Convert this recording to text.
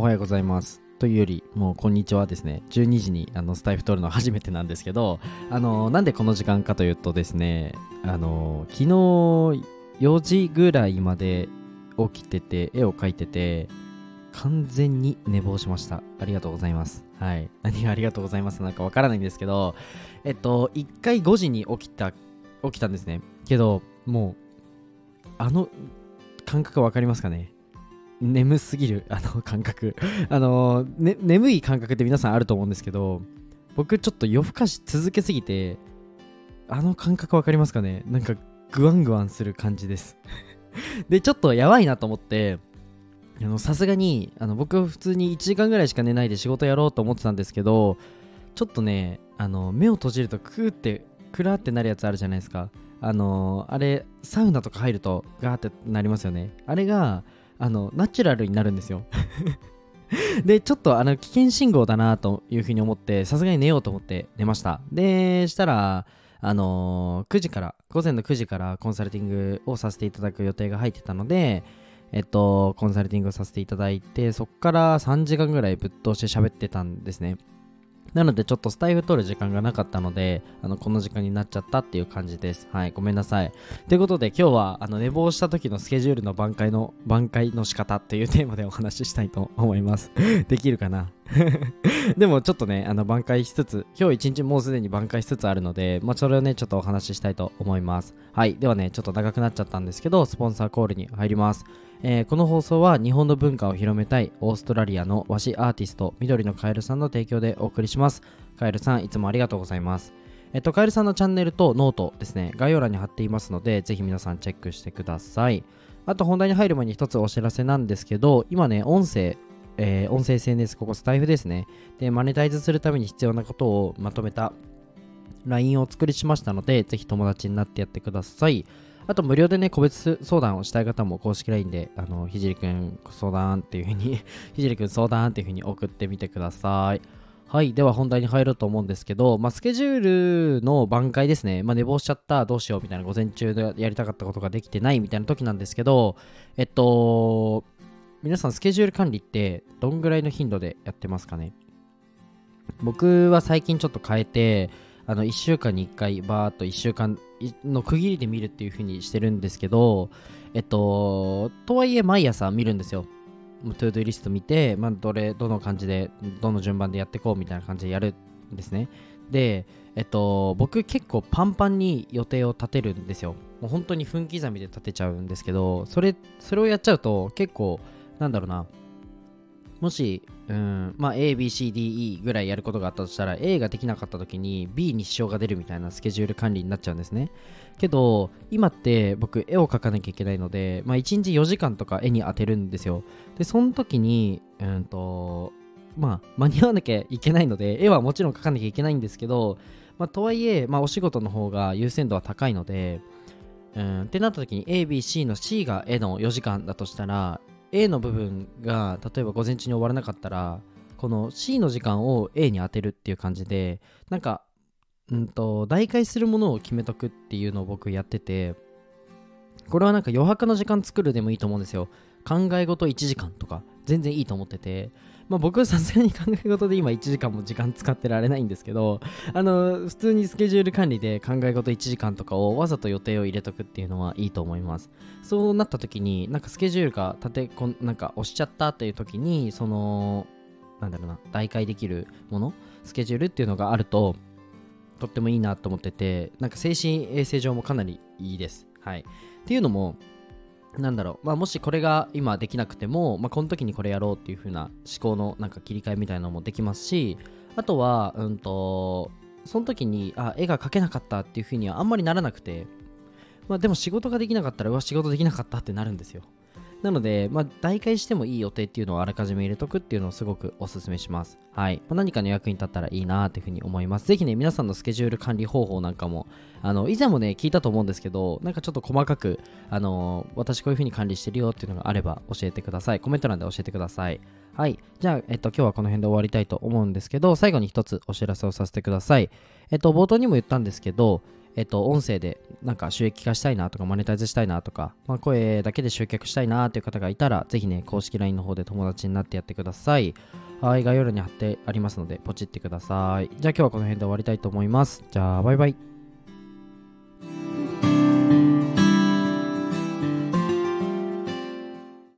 おはようございます。というよりもうこんにちはですね。12時にあのスタイフ撮るの初めてなんですけどあのなんでこの時間かというとですねあの昨日4時ぐらいまで起きてて絵を描いてて完全に寝坊しました。ありがとうございます。はい。何がありがとうございますなんかわからないんですけどえっと1回5時に起きた起きたんですね。けどもうあの感覚わかりますかね？眠すぎる あの感覚。あの、ね、眠い感覚って皆さんあると思うんですけど僕ちょっと夜更かし続けすぎてあの感覚わかりますかね？なんかグワングワンする感じです。でちょっとやばいなと思ってさすがにあの僕は普通に1時間ぐらいしか寝ないで仕事やろうと思ってたんですけどちょっとねあの目を閉じるとクーってクラーってなるやつあるじゃないですか。あのあれサウナとか入るとガーってなりますよね。あれがあのナチュラルになるんですよ。でちょっとあの危険信号だなというふうに思ってさすがに寝ようと思って寝ました。でしたらあのー、9時から午前の9時からコンサルティングをさせていただく予定が入ってたのでえっとコンサルティングをさせていただいてそっから3時間ぐらいぶっ通して喋ってたんですね。なのでちょっとスタイフ取る時間がなかったので、あの、この時間になっちゃったっていう感じです。はい、ごめんなさい。ということで今日は、あの、寝坊した時のスケジュールの挽回の、挽回の仕方っていうテーマでお話ししたいと思います。できるかな？でもちょっとね、あの、挽回しつつ、今日一日もうすでに挽回しつつあるので、まあ、それをね、ちょっとお話ししたいと思います。はい、ではね、ちょっと長くなっちゃったんですけど、スポンサーコールに入ります。えー、この放送は日本の文化を広めたいオーストラリアの和紙アーティスト緑のカエルさんの提供でお送りしますカエルさんいつもありがとうございますえっとカエルさんのチャンネルとノートですね概要欄に貼っていますのでぜひ皆さんチェックしてくださいあと本題に入る前に一つお知らせなんですけど今ね音声えー、音声 SNS ここスタエフですねでマネタイズするために必要なことをまとめた LINE をお作りしましたのでぜひ友達になってやってくださいあと無料でね、個別相談をしたい方も公式 LINE で、あの、ひじりくん相談っていう風にひじりくん相談っていう風に送ってみてください。はい。では本題に入ろうと思うんですけど、まあ、スケジュールの挽回ですね。まあ、寝坊しちゃった、どうしようみたいな、午前中でやりたかったことができてないみたいな時なんですけど、えっと、皆さんスケジュール管理ってどんぐらいの頻度でやってますかね？僕は最近ちょっと変えて、あの1週間に1回バーっと1週間の区切りで見るっていう風にしてるんですけどえっととはいえ毎朝見るんですよ。 ToDo リスト見て、まあ、どれどの感じでどの順番でやっていこうみたいな感じでやるんですね。でえっと僕結構パンパンに予定を立てるんですよ。もう本当に分刻みで立てちゃうんですけどそれそれをやっちゃうと結構なんだろうなもし、うん、まあ A、B、C、D、E ぐらいやることがあったとしたら A ができなかった時に B に支障が出るみたいなスケジュール管理になっちゃうんですね。けど、今って僕絵を描かなきゃいけないので、まあ1日4時間とか絵に当てるんですよ。で、その時に、うんと、まあ間に合わなきゃいけないので、絵はもちろん描かなきゃいけないんですけど、まあとはいえ、まあお仕事の方が優先度は高いので、うん、ってなった時に A、B、C の C が絵の4時間だとしたら A の部分が例えば午前中に終わらなかったらこの C の時間を A に当てるっていう感じでなんかうんと代替するものを決めとくっていうのを僕やっててこれはなんか余白の時間作るでもいいと思うんですよ。考え事1時間とか全然いいと思ってて。まあ、僕はさすがに考え事で今1時間も時間使ってられないんですけど、あの、普通にスケジュール管理で考え事1時間とかをわざと予定を入れとくっていうのはいいと思います。そうなった時に、なんかスケジュールが立てこん、なんか押しちゃったっていう時に、その、なんだろうな、代替できるもの、スケジュールっていうのがあると、とってもいいなと思ってて、なんか精神衛生上もかなりいいです。はい。っていうのも、なんだろう、まあ、もしこれが今できなくても、まあ、この時にこれやろうっていう風な思考のなんか切り替えみたいなのもできますしあとは、うんと、その時にあ絵が描けなかったっていう風にはあんまりならなくて、まあ、でも仕事ができなかったらうわ仕事できなかったってなるんですよ。なので、まあ、代替してもいい予定っていうのをあらかじめ入れとくっていうのをすごくお勧めします。はい。まあ、何かの役に立ったらいいなっていうふうに思います。ぜひね、皆さんのスケジュール管理方法なんかも、あの、以前もね、聞いたと思うんですけど、なんかちょっと細かく、あの私こういうふうに管理してるよっていうのがあれば教えてください。コメント欄で教えてください。はい。じゃあ、えっと、今日はこの辺で終わりたいと思うんですけど、最後に一つお知らせをさせてください。えっと、冒頭にも言ったんですけど、えっと、音声でなんか収益化したいなとかマネタイズしたいなとか、まあ、声だけで集客したいなという方がいたら、ぜひね、公式 LINE の方で友達になってやってください。はい、概要欄に貼ってありますので、ポチってください。じゃあ今日はこの辺で終わりたいと思います。じゃあ、バイバイ。